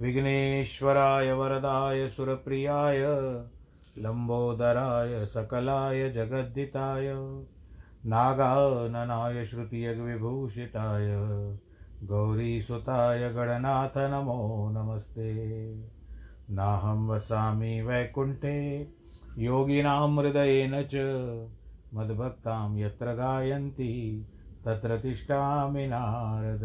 विघ्नेश्वराय वरदाय सुरप्रियाय लम्बोदराय सकलाय जगद्दिताय, नागाननाय श्रुतियग्विभूषिताय, गौरीसुताय गणनाथ नमो नमस्ते। नाहं वसामि वैकुण्ठे, योगिनां हृदयेन च, मद्भक्तां यत्र गायन्ति, तत्र तिष्ठामि नारद।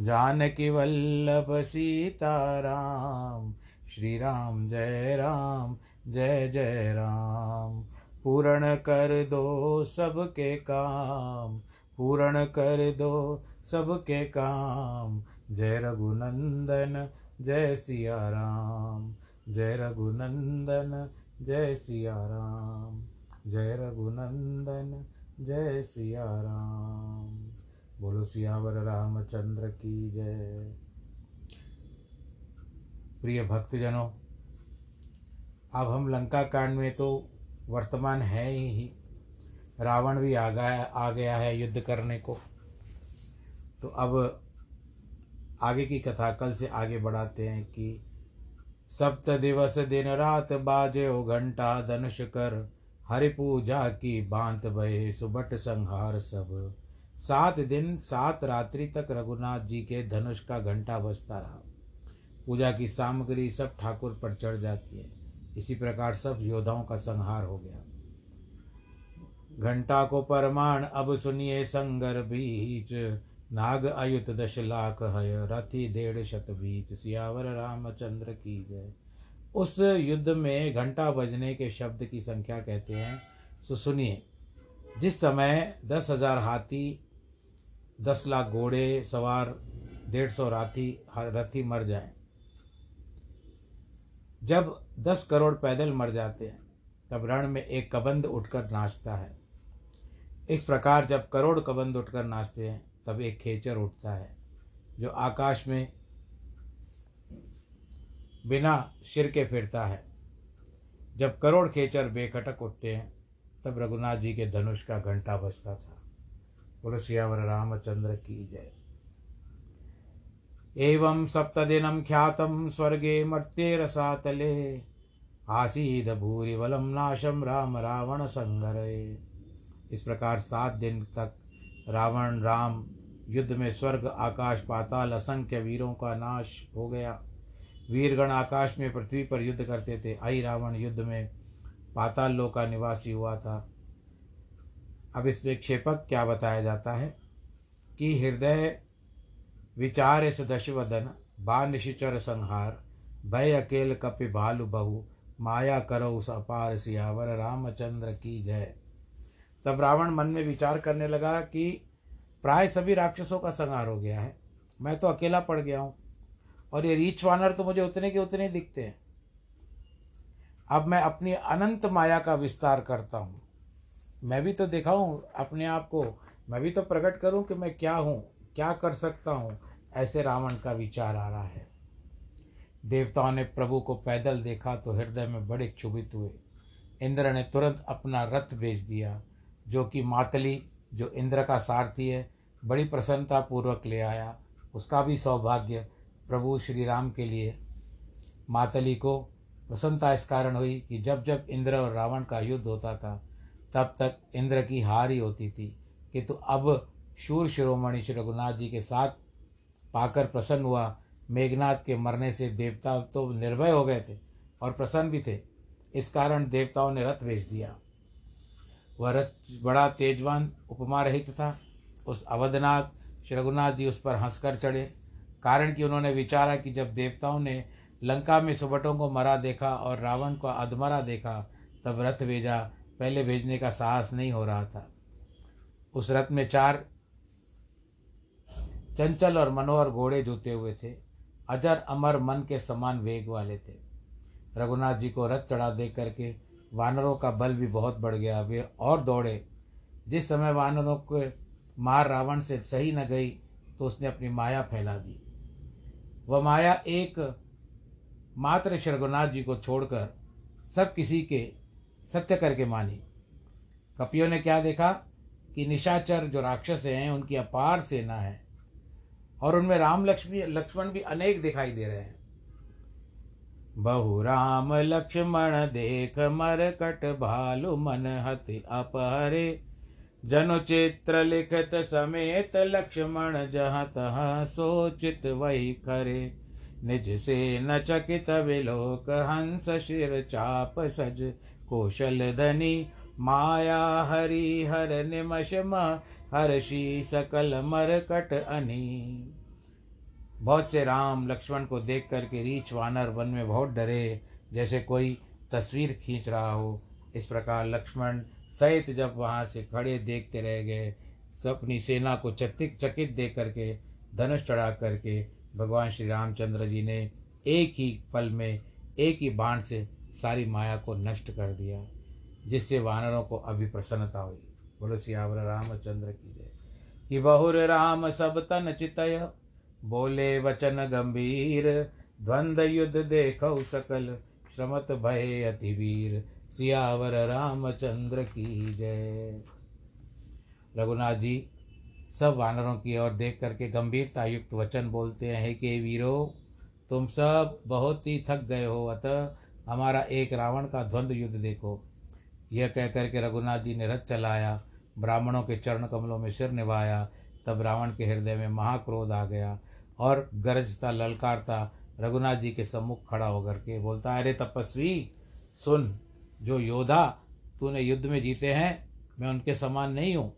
जानकी वल्लभ सीताराम श्री राम जय राम, जय जय राम। पूर्ण कर दो सबके काम, पूर्ण कर दो सबके काम। जय रघुनंदन, जय सिया राम। जय रघुनंदन, जय सिया राम। जय रघुनंदन, जय सिया राम। बोलो सियावर रामचंद्र की जय। प्रिय भक्तजनों, अब हम लंका कांड में तो वर्तमान है ही रावण भी आ गया आ गया है युद्ध करने को। तो अब आगे की कथा कल से आगे बढ़ाते हैं कि सप्त दिवस दिन रात बाजे ओ घंटा धनुष कर हरि पूजा की बांत भये सुबट संहार सब। सात दिन, सात रात्रि तक रघुनाथ जी के धनुष का घंटा बजता रहा। पूजा की सामग्री सब ठाकुर पर चढ़ जाती है। इसी प्रकार सब योद्धाओं का संहार हो गया। घंटा को परमाण, अब सुनिए संगर बीच। नाग अयुत दश लाख हय, रथी डेढ़ शत बीच। सियावर रामचंद्र की जय। उस युद्ध में घंटा बजने के शब्द की संख्या कहते हैं, सो सुनिए। जिस समय दस हज़ार हाथी दस लाख घोड़े, सवार, डेढ़ सौ राथी रथी मर जाए। जब दस करोड़ पैदल मर जाते हैं, तब रण में एक कबंद उठकर नाचता है। इस प्रकार जब करोड़ कबंद उठकर नाचते हैं, तब एक खेचर उठता है, जो आकाश में बिना सिर के फिरता है। जब करोड़ खेचर बेखटक उठते हैं, तब रघुनाथ जी के धनुष का घंटा बजता था। बोलो सियावर रामचंद्र की जय। एवं सप्तदिनं ख्यातं स्वर्गे मर्त्ये रसातले आसीद भूरिबलं नाशम राम रावण संगरे इस प्रकार सात दिन तक रावण राम युद्ध में स्वर्ग, आकाश, पाताल, असंख्य वीरों का नाश हो गया। वीरगण आकाश में पृथ्वी पर युद्ध करते थे। आई रावण युद्ध में पाताल लोक का निवासी हुआ था। अब इसमें क्षेपक क्या बताया जाता है? कि हृदय, विचार इस दशवदन बा निशिचर संहार, भय अकेल कपि भालु बहु, माया करो उस अपार सियावर, रामचंद्र की जय। तब रावण मन में विचार करने लगा कि प्राय सभी राक्षसों का संहार हो गया है। मैं तो अकेला पड़ गया हूँ। और ये रीच वानर तो मुझे उतने के उतने दिखते हैं। अब मैं अपनी अनंत माया का विस्तार करता हूँ। मैं भी तो दिखाऊँ अपने आप को। मैं भी तो प्रकट करूँ कि मैं क्या हूँ, क्या कर सकता हूँ, ऐसे रावण का विचार आ रहा है। देवताओं ने प्रभु को पैदल देखा तो हृदय में बड़े क्षुभित हुए। इंद्र ने तुरंत अपना रथ भेज दिया, जो कि मातली, जो इंद्र का सारथी है, बड़ी प्रसन्नता पूर्वक ले आया। उसका भी सौभाग्य प्रभु श्री राम के लिए। मातली को प्रसन्नता इस कारण हुई कि जब जब इंद्र और रावण का युद्ध होता था तब तक इंद्र की हार ही होती थी किंतु तो अब शूर शिरोमणि श्री रघुनाथ जी के साथ पाकर प्रसन्न हुआ। मेघनाथ के मरने से देवता तो निर्भय हो गए थे और प्रसन्न भी थे। इस कारण देवताओं ने रथ भेज दिया। वह रथ बड़ा तेजवान, उपमा रहित था। उस अवधनाथ श्री रघुनाथ जी उस पर हंसकर चढ़े। कारण कि उन्होंने विचारा कि जब देवताओं ने लंका में सुबटों को मरा देखा और रावण को अधमरा देखा, तब रथ भेजा। पहले भेजने का साहस नहीं हो रहा था। उस रथ में चार चंचल और मनोहर घोड़े जुते हुए थे। अजर, अमर मन के समान वेग वाले थे। रघुनाथ जी को रथ चढ़ा दे करके वानरों का बल भी बहुत बढ़ गया। वे और दौड़े। जिस समय वानरों को मार रावण से सही न गई तो उसने अपनी माया फैला दी। वह माया एक मात्र रघुनाथ जी को छोड़कर सब किसी के सत्य करके मानी। कपियों ने क्या देखा कि निशाचर जो राक्षस हैं, उनकी अपार सेना है और उनमें राम लक्ष्मी, लक्ष्मण भी अनेक दिखाई दे रहे हैं। बहु राम लक्ष्मण देख मर कट भालु मन हति अपहरे। जनु चित्र लिखत समेत लक्ष्मण जहाँ तहाँ सोचित वही करे। निज से न चकित विलोक, हंस शिर चाप सज कौशल धनी, माया हरि, हर निमश हर्षि सकल मरकट अनी। बहुत से राम लक्ष्मण को देख करके रीछ वानर वन में बहुत डरे, जैसे कोई तस्वीर खींच रहा हो। इस प्रकार लक्ष्मण सहित जब वहाँ से खड़े देखते रह गए अपनी सेना को चकित चकित देख करके, धनुष चढ़ा करके, भगवान श्री रामचंद्र जी ने एक ही पल में, एक ही बाण से सारी माया को नष्ट कर दिया, जिससे वानरों को अभी प्रसन्नता हुई। बोलो, सियावर रामचंद्र की जय। कि बहुर राम सब तन चितय, बोले वचन गंभीर, द्वंद युद्ध देख सकल, श्रमत भय अति वीर सियावर रामचंद्र की जय। रघुनाथ जी, सब वानरों की ओर देख करके गंभीरता युक्त वचन बोलते हैं कि वीरो, तुम सब बहुत ही थक गए हो, अतः हमारा एक रावण का द्वंद्व युद्ध देखो। यह कहकर के रघुनाथ जी ने रथ चलाया, ब्राह्मणों के चरण कमलों में सिर निभाया, तब रावण के हृदय में महाक्रोध आ गया और गरजता, ललकारता रघुनाथ जी के सम्मुख खड़ा होकर के बोलता, अरे तपस्वी, सुन, जो योद्धा तूने युद्ध में जीते हैं, मैं उनके समान नहीं हूँ।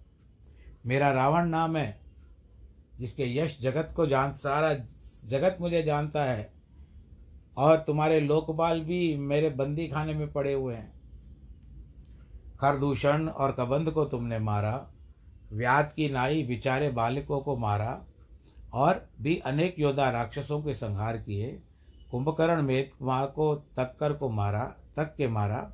मेरा रावण नाम है, जिसके यश जगत को जान, सारा जगत मुझे जानता है। और तुम्हारे लोकपाल भी मेरे बंदी खाने में पड़े हुए हैं। खरदूषण और कबंध को तुमने मारा, व्याध की नाई बिचारे बालकों को मारा, और भी अनेक योद्धा राक्षसों के संहार किए, कुंभकर्ण में माँ को तक्कर को मारा, तक के मारा।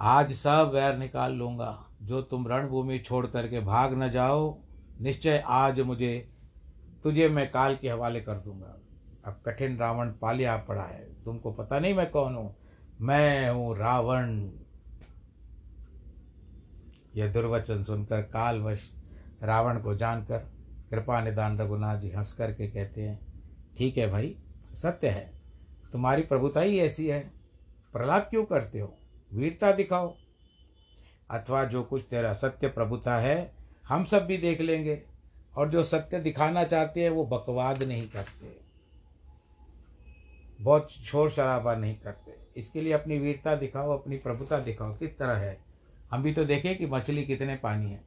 आज सब वैर निकाल लूँगा, जो तुम रणभूमि छोड़ करके भाग न जाओ। निश्चय आज मुझे, तुझे मैं काल के हवाले कर दूँगा। अब कठिन रावण पालिया पड़ा है। तुमको पता नहीं मैं कौन हूँ? मैं हूँ रावण। यह दुर्वचन सुनकर कालवश रावण को जानकर कृपा निदान रघुनाथ जी हंस करके कहते हैं, ठीक है भाई, सत्य है। तुम्हारी प्रभुता ही ऐसी है। प्रलाप क्यों करते हो? वीरता दिखाओ। अथवा जो कुछ तेरा सत्य प्रभुता है, हम सब भी देख लेंगे। और जो सत्य दिखाना चाहते हैं, वो बकवाद नहीं करते। बहुत शोर शराबा नहीं करते। इसके लिए अपनी वीरता दिखाओ, अपनी प्रभुता दिखाओ, किस तरह है? हम भी तो देखें कि मछली कितने पानी है।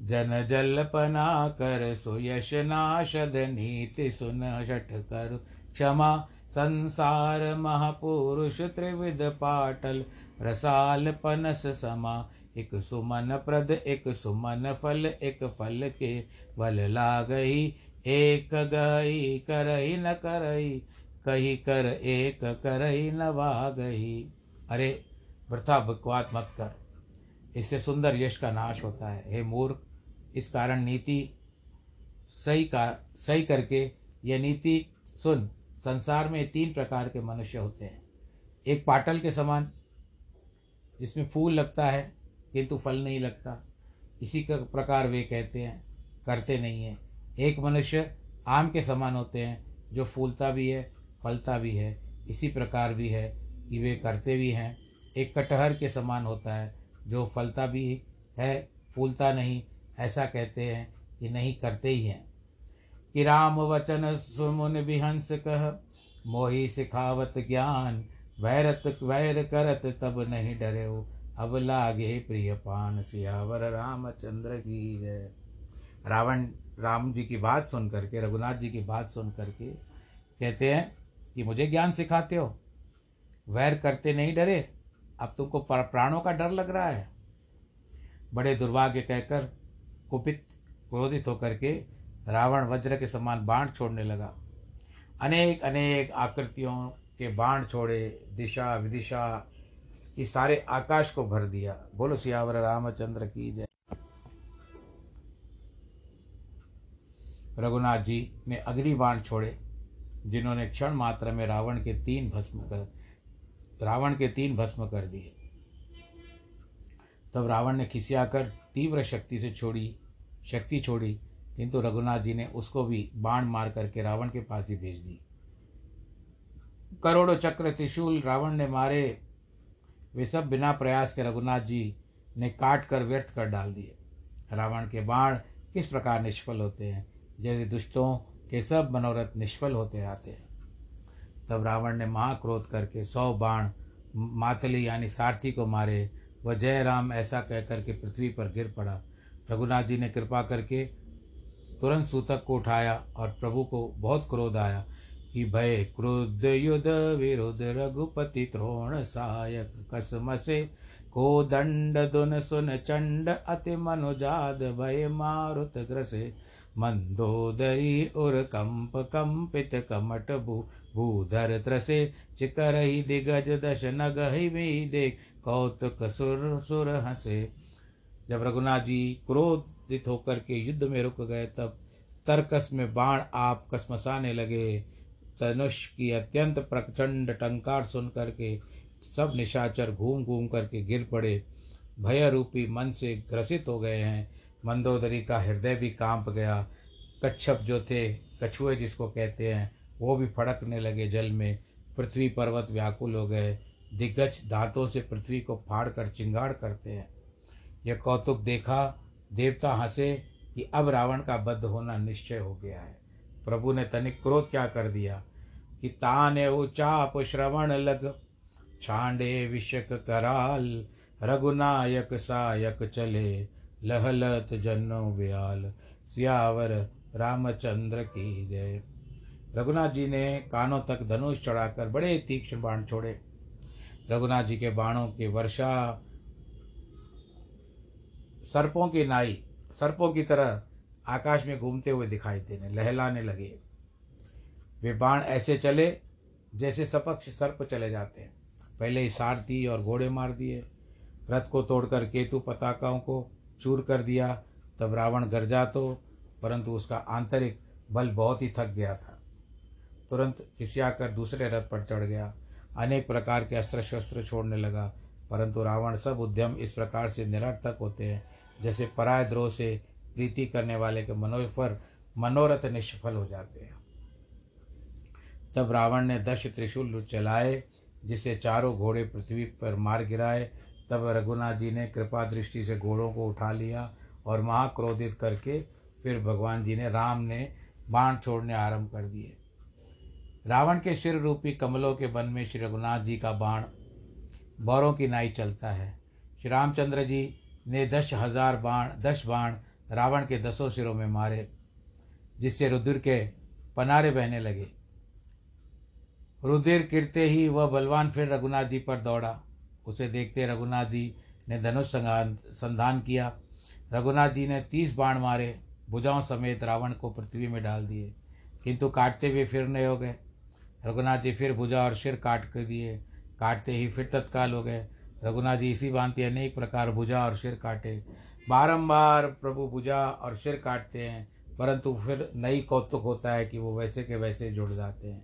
जन जल्पना कर सुयश नाशद नीति सुन शठ कर क्षमा, संसार महापुरुष त्रिविध पाटल, रसाल पनस समा, एक सुमन प्रद, एक सुमन फल, एक फल के बल लागही एक गई करही न करही कही कर, एक करही न वागही। अरे, वृथा बकवाद मत कर। इससे सुंदर यश का नाश होता है। हे मूर्ख, इस कारण नीति सही का, सही करके यह नीति सुन, संसार में तीन प्रकार के मनुष्य होते हैं। एक पाटल के समान, जिसमें फूल लगता है, किंतु फल नहीं लगता। इसी का, प्रकार वे कहते हैं, करते नहीं हैं। एक मनुष्य आम के समान होते हैं, जो फूलता भी है फलता भी है, इसी प्रकार भी है कि वे करते भी हैं। एक कटहर के समान होता है, जो फलता भी है, फूलता नहीं, ऐसा कहते हैं कि नहीं करते ही हैं। कि राम वचन सुमुन बिहंस कह, मोही सिखावत ज्ञान, वैरत वैर करत तब नहीं डरे हो अब लागे प्रिय पान सियावर रामचंद्र की जय रावण, राम जी की बात सुन करके, रघुनाथ जी की बात सुन करके कहते हैं कि मुझे ज्ञान सिखाते हो? वैर करते नहीं डरे। अब तुमको प्राणों का डर लग रहा है। बड़े दुर्भाग्य कहकर कुपित, क्रोधित होकर के रावण वज्र के समान बाण छोड़ने लगा। अनेक अनेक आकृतियों के बाण छोड़े, दिशा, विदिशा की सारे आकाश को भर दिया। बोलो, सियावर, रामचंद्र की जय। रघुनाथ जी ने अग्नि बाण छोड़े। जिन्होंने क्षण मात्र में रावण के तीन भस्म कर, रावण के तीन भस्म कर दिए। तब रावण ने खिसियाकर तीव्र शक्ति से छोड़ी, शक्ति छोड़ी, किंतु रघुनाथ जी ने उसको भी बाण मार करके रावण के पास ही भेज दी। करोड़ों चक्र त्रिशूल रावण ने मारे, वे सब बिना प्रयास के रघुनाथ जी ने काट कर व्यर्थ कर डाल दिए। रावण के बाण किस प्रकार निष्फल होते हैं? जैसे दुष्टों के सब मनोरथ निष्फल होते आते हैं। तब रावण ने महाक्रोध करके सौ बाण, मातली यानी सारथी को मारे। वह जय राम ऐसा कह करके पृथ्वी पर गिर पड़ा। रघुनाथ जी ने कृपा करके तुरंत सूतक को उठाया और प्रभु को बहुत क्रोध आया कि भय क्रोध युद्ध विरुद्ध रघुपति त्रोण सायक कसम से को दंड दुन सुन चंड अति मनुजाद भय मारुत ग्रसे। मंदोदरी उर कंप कंपित कमट भू, भूधर त्रसे, चिकरही दिगज दश नगहि में देख कौतुक सुर सुर हंसे। जब रघुनाथ जी क्रोधित होकर के युद्ध में रुक गए, तब तरकस में बाण आप कसमसाने लगे। तनुष की अत्यंत प्रचंड टंकार सुन करके सब निशाचर घूम घूम करके गिर पड़े। भय रूपी मन से ग्रसित हो गए हैं। मंदोदरी का हृदय भी काँप गया। कच्छप जो थे, कछुए जिसको कहते हैं, वो भी फड़कने लगे जल में। पृथ्वी पर्वत व्याकुल हो गए। दिग्गज दांतों से पृथ्वी को फाड़ कर चिंगाड़ करते हैं। यह कौतुक देखा, देवता हंसे कि अब रावण का बद्ध होना निश्चय हो गया है। प्रभु ने तनिक क्रोध क्या कर दिया? कि ताने उचाप श्रवण लग, छांडे विषक कराल, रघुनायक सायक चले। लहलत जनो व्याल, सियावर रामचंद्र की जय। रघुनाथ जी ने कानों तक धनुष चढ़ाकर बड़े तीक्ष्ण बाण छोड़े। रघुनाथ जी के बाणों की वर्षा सर्पों की नाई, सर्पों की तरह आकाश में घूमते हुए दिखाई देने, लहलाने लगे। वे बाण ऐसे चले जैसे सपक्ष सर्प चले जाते हैं। पहले ही सारथी और घोड़े मार दिए। रथ को तोड़कर केतु पताकाओं को चूर कर दिया। तब रावण गरजा तो परंतु उसका आंतरिक बल बहुत ही थक गया था। तुरंत खिसियाकर दूसरे रथ पर चढ़ गया। अनेक प्रकार के अस्त्र शस्त्र छोड़ने लगा, परंतु रावण सब उद्यम इस प्रकार से निरर्थक होते हैं, जैसे पराय द्रोह से प्रीति करने वाले के मनोफर, मनोरथ निष्फल हो जाते हैं। तब रावण ने दश त्रिशूल चलाए, जिसे चारों घोड़े पृथ्वी पर मार गिराए तब रघुनाथ जी ने कृपा दृष्टि से घोड़ों को उठा लिया और महाक्रोधित करके फिर भगवान जी ने राम ने बाण छोड़ने आरंभ कर दिए। रावण के सिर रूपी कमलों के वन में श्री रघुनाथ जी का बाण बौरों की नाई चलता है। श्री रामचंद्र जी ने दस हज़ार बाण, दस बाण रावण के दसों सिरों में मारे, जिससे रुद्र के पनारे बहने लगे। रुधिर गिरते ही वह बलवान फिर रघुनाथ जी पर दौड़ा। उसे देखते रघुनाथ जी ने धनुष संधान किया। रघुनाथ जी ने तीस बाण मारे, भुजाओं समेत रावण को पृथ्वी में डाल दिए, किंतु काटते हुए फिर नहीं हो गए। रघुनाथ जी फिर भुजा और सिर काट कर दिए, काटते ही फिर तत्काल हो गए। रघुनाथ जी इसी भांति अनेक प्रकार भुजा और सिर काटे। बारंबार प्रभु भुजा और सिर काटते हैं, परंतु फिर नई कौतुक होता है कि वो वैसे के वैसे जुड़ जाते हैं।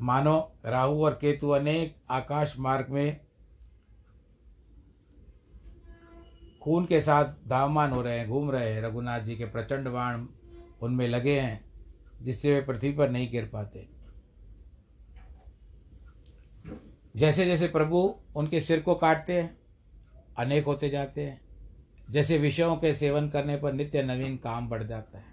मानो राहु और केतु अनेक आकाश मार्ग में खून के साथ धावमान हो रहे हैं, घूम रहे हैं, रघुनाथ जी के प्रचंड बाण उनमें लगे हैं, जिससे वे पृथ्वी पर नहीं गिर पाते। जैसे जैसे प्रभु उनके सिर को काटते हैं, अनेक होते जाते हैं, जैसे विषयों के सेवन करने पर नित्य नवीन काम बढ़ जाता है।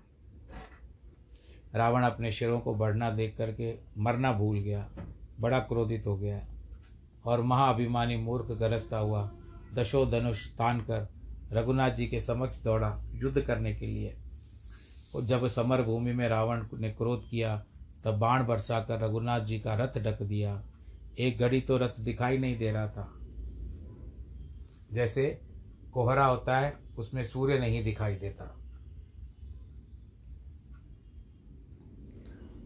रावण अपने शिरों को बढ़ना देख करके मरना भूल गया, बड़ा क्रोधित हो गया, और महाअभिमानी मूर्ख गरजता हुआ दशो धनुष तान कर रघुनाथ जी के समक्ष दौड़ा युद्ध करने के लिए। और जब समर भूमि में रावण ने क्रोध किया, तब बाण बरसा कर रघुनाथ जी का रथ ढक दिया। एक घड़ी तो रथ दिखाई नहीं दे रहा था। जैसे कोहरा होता है, उसमें सूर्य नहीं दिखाई देता।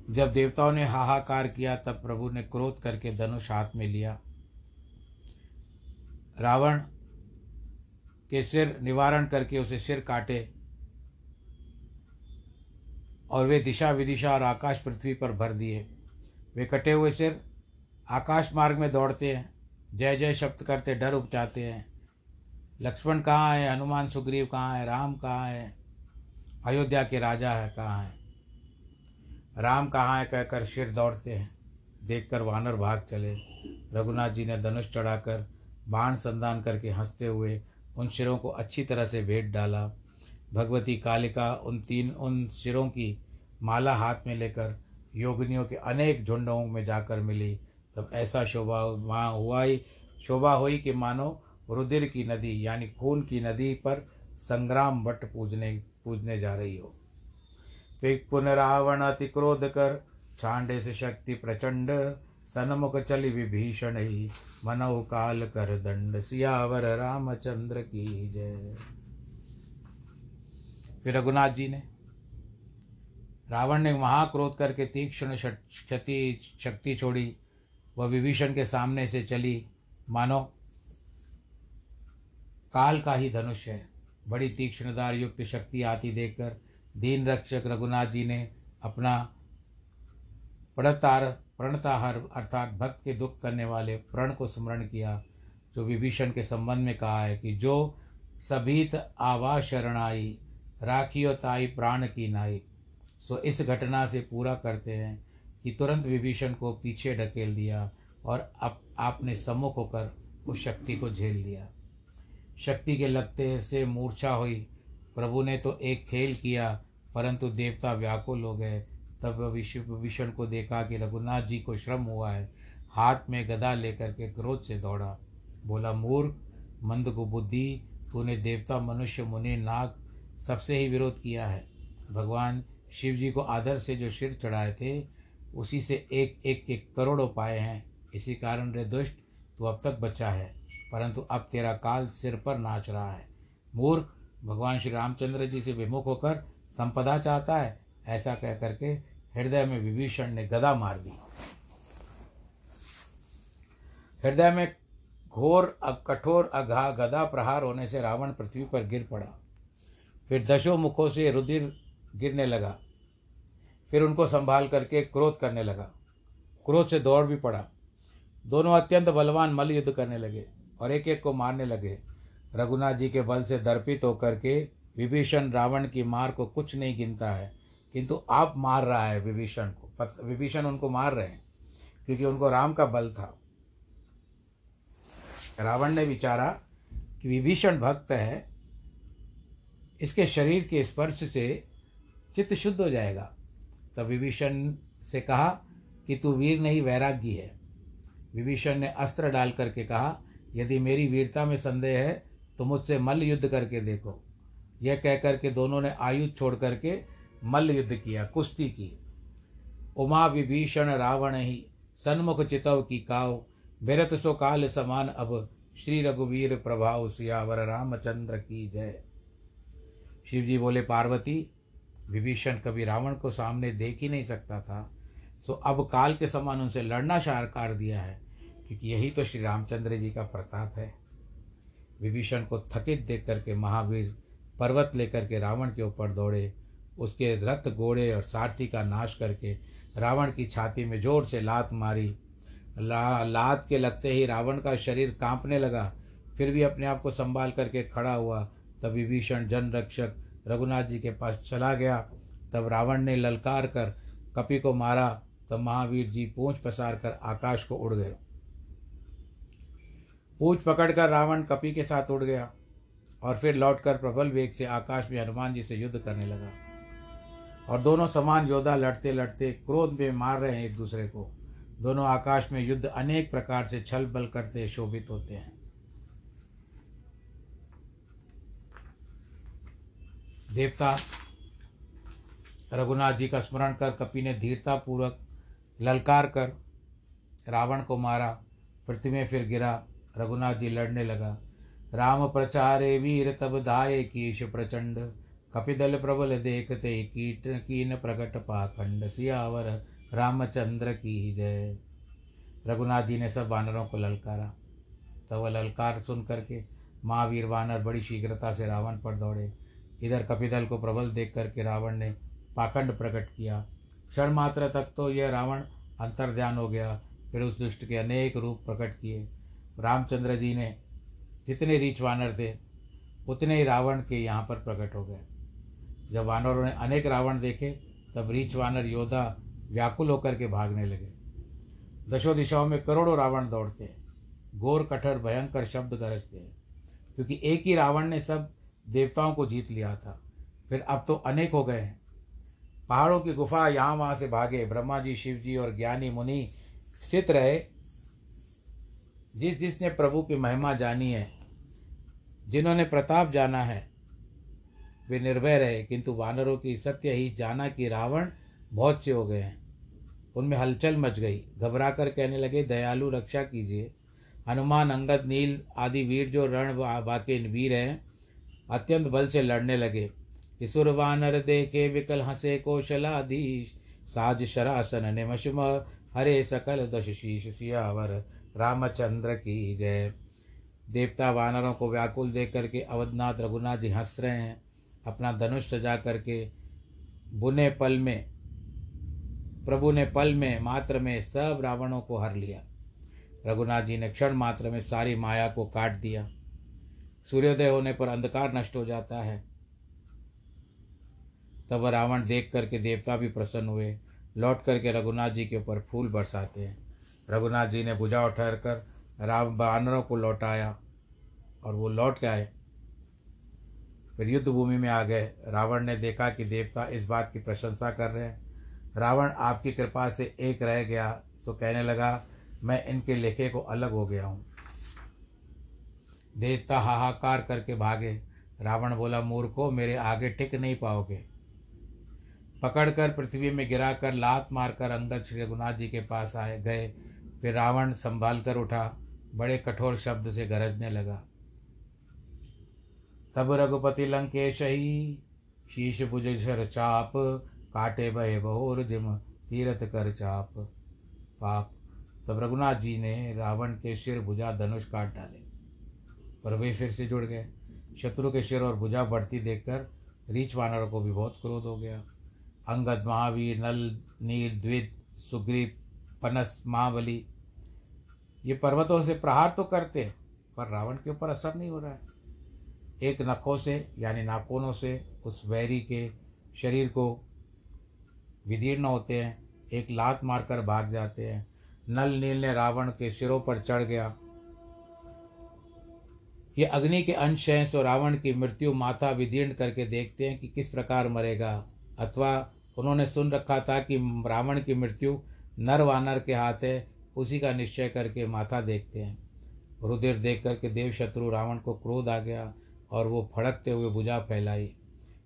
जब देवताओं ने हाहाकार किया, तब प्रभु ने क्रोध करके धनुष हाथ में लिया। रावण के सिर निवारण करके उसे सिर काटे और वे दिशा विदिशा और आकाश पृथ्वी पर भर दिए। वे कटे हुए सिर आकाश मार्ग में दौड़ते हैं, जय जय शब्द करते, डर उपजाते हैं। लक्ष्मण कहाँ है? हनुमान सुग्रीव कहाँ है? राम कहाँ है? अयोध्या के राजा है, कहाँ है? राम कहाँ है कहकर सिर दौड़ते हैं। देखकर वानर भाग चले। रघुनाथ जी ने धनुष चढ़ाकर बाण संधान करके हँसते हुए उन सिरों को अच्छी तरह से भेंट डाला। भगवती कालिका उन तीन, उन सिरों की माला हाथ में लेकर योगिनियों के अनेक झुंडों में जाकर मिली। तब ऐसा शोभा वहाँ हुआ ही शोभा हुई कि मानो रुधिर की नदी, यानी खून की नदी पर संग्राम भट्ट पूजने पूजने जा रही हो। पुनरावण अति क्रोध कर छांडे से शक्ति प्रचंड सनमुख चली विभीषण ही मनो काल कर दंड सियावर रामचंद्र की जय। फिर रघुनाथ जी ने रावण ने महाक्रोध करके तीक्ष्ण क्षति शक्ति छोड़ी, वह विभीषण के सामने से चली, मानो, काल का ही धनुष है। बड़ी तीक्ष्णदार युक्त शक्ति आती देखकर दीन रक्षक रघुनाथ जी ने अपना प्रणतार प्रणताहार अर्थात भक्त के दुख करने वाले प्रण को स्मरण किया, जो विभीषण के संबंध में कहा है कि जो सभीत आवा शरणाई राखियो ताई प्राण की नाई। सो इस घटना से पूरा करते हैं कि तुरंत विभीषण को पीछे ढकेल दिया और अब आपने सम्मुख होकर उस शक्ति को झेल लिया। शक्ति के लगते से मूर्छा हुई। प्रभु ने तो एक खेल किया, परंतु देवता व्याकुल हो गए। तब विभीषण को देखा कि रघुनाथ जी को श्रम हुआ है। हाथ में गदा लेकर के क्रोध से दौड़ा। बोला, मूर्ख, मंद को बुद्धि, तूने देवता, मनुष्य, मुनि, नाग सबसे ही विरोध किया है। भगवान शिव जी को आदर से जो सिर चढ़ाए थे, उसी से एक एक एक करोड़ों पाए हैं। इसी कारण रे दुष्ट, तू अब तक बचा है, परंतु अब तेरा काल सिर पर नाच रहा है। मूर्ख, भगवान श्री रामचंद्र जी से विमुख होकर संपदा चाहता है, ऐसा कह करके हृदय में विभीषण ने गदा मार दी। हृदय में घोर कठोर अघा, गदा प्रहार होने से रावण पृथ्वी पर गिर पड़ा। फिर दशो मुखों से रुधिर गिरने लगा। फिर उनको संभाल करके क्रोध करने लगा। क्रोध से दौड़ भी पड़ा। दोनों अत्यंत बलवान मल युद्ध करने लगे और एक एक को मारने लगे। रघुनाथ जी के बल से दर्पित होकर के विभीषण रावण की मार को कुछ नहीं गिनता है। किंतु आप मार रहा है विभीषण को विभीषण उनको मार रहे हैं, क्योंकि उनको राम का बल था। रावण ने विचारा कि विभीषण भक्त है, इसके शरीर के स्पर्श से चित्त शुद्ध हो जाएगा। तब विभीषण से कहा कि तू वीर नहीं, वैराग्य है। विभीषण ने अस्त्र डाल करके कहा, यदि मेरी वीरता में संदेह है तो मुझसे मल्ल युद्ध करके देखो। यह कह करके दोनों ने आयुध छोड़ करके मल्ल युद्ध किया, कुश्ती की। उमा विभीषण रावण ही सन्मुख चितव की काव। बिरत सो काल समान अब श्री रघुवीर प्रभाव सियावर रामचंद्र की जय। शिव जी बोले, पार्वती, विभीषण कभी रावण को सामने देख ही नहीं सकता था। सो अब काल के समान उनसे लड़ना शारकार दिया है, क्योंकि यही तो श्री रामचंद्र जी का प्रताप है। विभीषण को थकित देख करके महावीर पर्वत लेकर के रावण के ऊपर दौड़े। उसके रथ घोड़े और सारथी का नाश करके रावण की छाती में ज़ोर से लात मारी। ला, लात के लगते ही रावण का शरीर कांपने लगा। फिर भी अपने आप को संभाल करके खड़ा हुआ, तब विभीषण जन रक्षक रघुनाथ जी के पास चला गया। तब रावण ने ललकार कर कपि को मारा। तब महावीर जी पूंछ पसार कर आकाश को उड़ गए। पूंछ पकड़कर रावण कपि के साथ उड़ गया और फिर लौटकर प्रबल वेग से आकाश में हनुमान जी से युद्ध करने लगा। और दोनों समान योद्धा लड़ते लड़ते क्रोध में मार रहे हैं एक दूसरे को। दोनों आकाश में युद्ध अनेक प्रकार से छल बल करते शोभित होते हैं। देवता, रघुनाथ जी का स्मरण कर कपि ने धीरता पूर्वक ललकार कर रावण को मारा, पृथ्वी में फिर गिरा, रघुनाथ जी लड़ने लगा। राम प्रचारे वीर तब धाये कीश प्रचंड कपिदल प्रबल देखते कीट कीन प्रकट पाखंड, सियावर रामचंद्र की जय। रघुनाथ जी ने सब वानरों को ललकारा। तब वह ललकार सुन करके महावीर वानर बड़ी शीघ्रता से रावण पर दौड़े। इधर कपिदल को प्रबल देख करके रावण ने पाखंड प्रकट किया। क्षण मात्र तक तो यह रावण अंतर्ध्यान हो गया, फिर उस दुष्ट के अनेक रूप प्रकट किए। रामचंद्र जी ने जितने रीच वानर थे, उतने ही रावण के यहाँ पर प्रकट हो गए। जब वानरों ने अनेक रावण देखे, तब रीच वानर योद्धा व्याकुल होकर के भागने लगे। दशों दिशाओं में करोड़ों रावण दौड़ते हैं। घोर, कठोर, भयंकर शब्द गरजते हैं, क्योंकि एक ही रावण ने सब देवताओं को जीत लिया था। फिर अब तो अनेक हो गए हैं। पहाड़ों की गुफा यहाँ वहाँ से भागे। ब्रह्मा जी शिव जी और ज्ञानी मुनि स्थित रहे। जिस जिसने प्रभु की महिमा जानी है, जिन्होंने प्रताप जाना है वे निर्भय रहे, किंतु वानरों की सत्य ही जाना कि रावण बहुत से हो गए हैं। उनमें हलचल मच गई। घबरा कर कहने लगे, दयालु रक्षा कीजिए। हनुमान, अंगद, नील आदि वीर जो रण वाके वीर हैं, अत्यंत बल से लड़ने लगे। किशोर वानर देखे, विकल हंसे, कौशलाधीश, साज शरासन ने मशुम हरे सकल दश शीश सियावर, रामचंद्र की जय। देवता वानरों को व्याकुल देख करके अवधनाथ रघुनाथ जी हंस रहे हैं। अपना धनुष सजा करके बुने पल में, प्रभु ने पल में, मात्र में सब रावणों को हर लिया। रघुनाथ जी ने क्षण मात्र में सारी माया को काट दिया। सूर्योदय होने पर अंधकार नष्ट हो जाता है। तब रावण देख करके देवता भी प्रसन्न हुए। लौट करके रघुनाथ जी के ऊपर फूल बरसाते हैं। रघुनाथ जी ने भुजा उठर कर राम बानरों को लौटाया और वो लौट के आए। फिर युद्ध भूमि में आ गए। रावण ने देखा कि देवता इस बात की प्रशंसा कर रहे हैं। रावण आपकी कृपा से एक रह गया, सो कहने लगा, मैं इनके लेखे को अलग हो गया हूँ। देवता हाहाकार करके भागे। रावण बोला, मूर्खो, मेरे आगे टिक नहीं पाओगे। पकड़कर पृथ्वी में गिराकर लात मारकर अंगद श्री रघुनाथ जी के पास आए, गए। फिर रावण संभाल कर उठा, बड़े कठोर शब्द से गरजने लगा। तब रघुपति लंकेश ही शीश भुज चाप, काटे भय बहोर जिम तीरथ कर चाप। पाप, तब रघुनाथ जी ने रावण के सिर भुजा धनुष काट डाले। पर वे फिर से जुड़ गए। शत्रु के सिर और भुजा बढ़ती देखकर रीछ वानर को भी बहुत क्रोध हो गया। अंगद महावीर, नल, नील द्वित सुग्रीव, पनस महाबली ये पर्वतों से प्रहार तो करते हैं, पर रावण के ऊपर असर नहीं हो रहा है। एक नखों से, यानी नाखूनों से, उस वैरी के शरीर को विदीर्ण होते हैं, एक लात मारकर भाग जाते हैं। नल नील ने रावण के सिरों पर चढ़ गया। ये अग्नि के अंश हैं, सो रावण की मृत्यु माथा विदीर्ण करके देखते हैं कि किस प्रकार मरेगा। अथवा उन्होंने सुन रखा था कि रावण की मृत्यु नर वानर के हाथ है, उसी का निश्चय करके माथा देखते हैं। रुधिर देख करके देव शत्रु रावण को क्रोध आ गया। और वो फड़कते हुए भुजा फैलाई।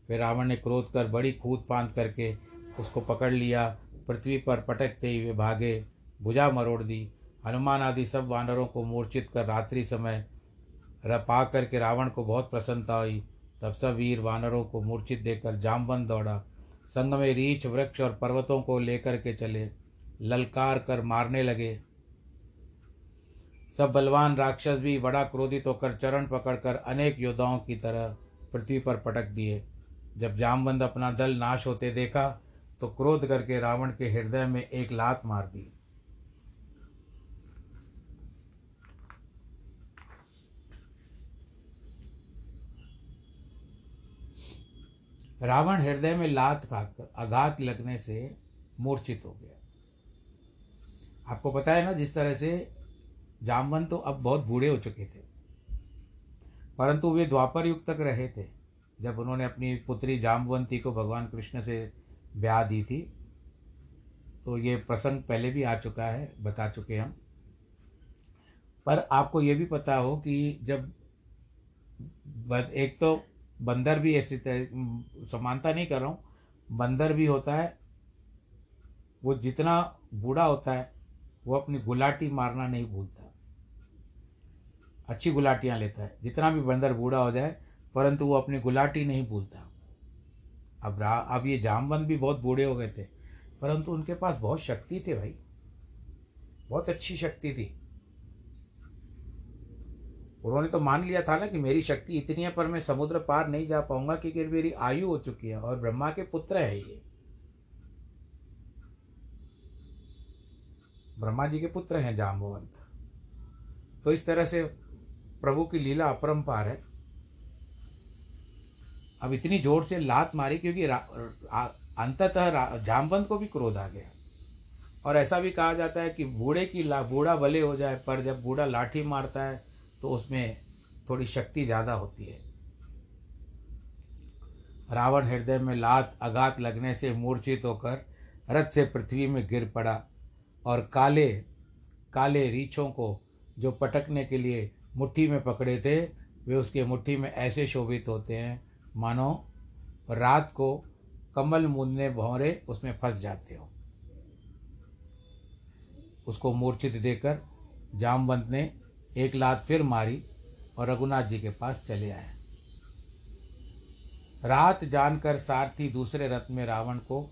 फिर रावण ने क्रोध कर बड़ी कूद फांद करके उसको पकड़ लिया। पृथ्वी पर पटकते हुए भागे। भुजा मरोड़ दी। हनुमान आदि सब वानरों को मूर्छित कर रात्रि समय पा करके रावण को बहुत प्रसन्नता हुई। तब सब वीर वानरों को मूर्छित देकर जामवन दौड़ा। संग में रीछ, वृक्ष और पर्वतों को लेकर के चले। ललकार कर मारने लगे। सब बलवान राक्षस भी बड़ा क्रोधित होकर चरण पकड़कर अनेक योद्धाओं की तरह पृथ्वी पर पटक दिए। जब जामबंद अपना दल नाश होते देखा तो क्रोध करके रावण के हृदय में एक लात मार दी। रावण हृदय में लात खाकर आघात लगने से मूर्छित हो गया। आपको पता है ना, जिस तरह से जामवंत तो अब बहुत बूढ़े हो चुके थे। परंतु वे द्वापर युग तक रहे थे, जब उन्होंने अपनी पुत्री जामवंती को भगवान कृष्ण से ब्याह दी थी। तो ये प्रसंग पहले भी आ चुका है, बता चुके हम। पर आपको ये भी पता हो कि जब एक तो बंदर भी ऐसी समानता नहीं कर रहा हूँ, बंदर भी होता है, वो जितना बूढ़ा होता है, वो अपनी गुलाटी मारना नहीं भूलता। अच्छी गुलाटियाँ लेता है। जितना भी बंदर बूढ़ा हो जाए, परंतु वो अपनी गुलाटी नहीं भूलता। अब रा, अब ये जामबंद भी बहुत बूढ़े हो गए थे, परंतु उनके पास बहुत शक्ति थी भाई। बहुत अच्छी शक्ति थी। उन्होंने तो मान लिया था ना कि मेरी शक्ति इतनी है, पर मैं समुद्र पार नहीं जा पाऊँगा, क्योंकि मेरी आयु हो चुकी है और ब्रह्मा के पुत्र है ये। ब्रह्मा जी के पुत्र हैं जाम्बवंत तो इस तरह से प्रभु की लीला अपरंपार है। अब इतनी ज़ोर से लात मारी क्योंकि अंततः जामवंत को भी क्रोध आ गया। और ऐसा भी कहा जाता है कि बूढ़े की ला, बूढ़ा भले हो जाए, पर जब बूढ़ा लाठी मारता है तो उसमें थोड़ी शक्ति ज़्यादा होती है। रावण हृदय में लात आघात लगने से मूर्छित होकर रथ से पृथ्वी में गिर पड़ा और काले काले रीछों को जो पटकने के लिए मुट्ठी में पकड़े थे, वे उसके मुट्ठी में ऐसे शोभित होते हैं, मानो रात को कमल मुंदने भौरे उसमें फंस जाते हो। उसको मूर्छित देकर जामवंत ने एक लात फिर मारी और रघुनाथ जी के पास चले आए। रात जानकर सारथी दूसरे रथ में रावण को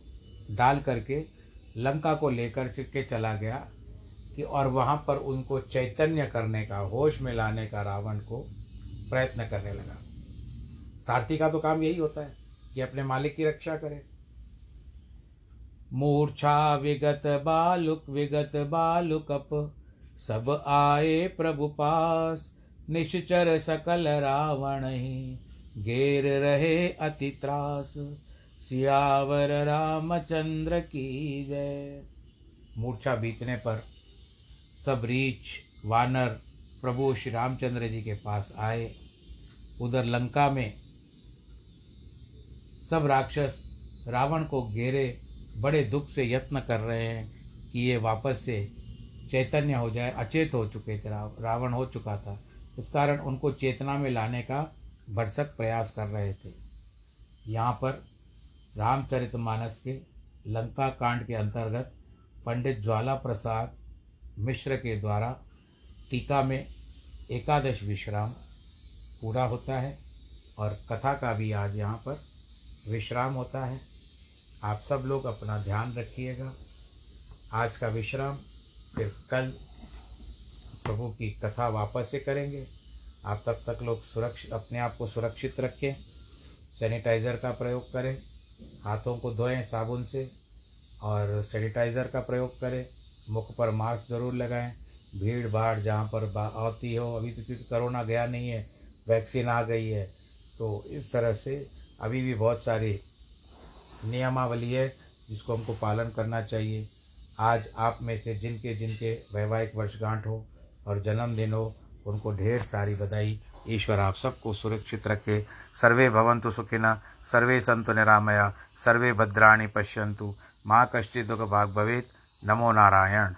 डाल करके लंका को लेकर के चला गया। कि और वहाँ पर उनको चैतन्य करने का, होश में लाने का रावण को प्रयत्न करने लगा। सारथी का तो काम यही होता है कि अपने मालिक की रक्षा करे। मूर्छा विगत बालुक, विगत बालुकप सब आए प्रभु पास, निश्चर सकल रावण ही, घेर रहे अति त्रास। सियावर रामचंद्र की जय। मूर्छा बीतने पर सब रीछ वानर, प्रभु श्री रामचंद्र जी के पास आए। उधर लंका में सब राक्षस रावण को घेरे, बड़े दुख से यत्न कर रहे हैं कि ये वापस से चैतन्य हो जाए, अचेत हो चुके थे रावण हो चुका था। इस कारण उनको चेतना में लाने का भरसक प्रयास कर रहे थे। यहाँ पर रामचरितमानस के लंका कांड के अंतर्गत पंडित ज्वाला प्रसाद मिश्र के द्वारा टीका में एकादश विश्राम पूरा होता है और कथा का भी आज यहाँ पर विश्राम होता है। आप सब लोग अपना ध्यान रखिएगा। आज का विश्राम फिर कल प्रभु की कथा वापस से करेंगे। आप तब तक लोग सुरक्षित अपने आप को सुरक्षित रखें। सैनिटाइज़र का प्रयोग करें। हाथों को धोएँ साबुन से और सैनिटाइज़र का प्रयोग करें। मुख पर मास्क ज़रूर लगाएँ। भीड़ भाड़ जहाँ पर आती हो, अभी तो क्योंकि करोना गया नहीं है, वैक्सीन आ गई है तो इस तरह से अभी भी बहुत सारी नियमावली है जिसको हमको पालन करना चाहिए। आज आप में से जिनके जिनके वैवाहिक वर्षगांठ हो और जन्मदिन हो, उनको ढेर सारी बधाई। ईश्वर आप सबको सुरक्षित रखे। सर्वे भवंतु सुखिना सर्वे संतु निरामया, सर्वे भद्राणी पश्यंतु माँ कश्चित् दुख भाग भवेत्। नमो नारायण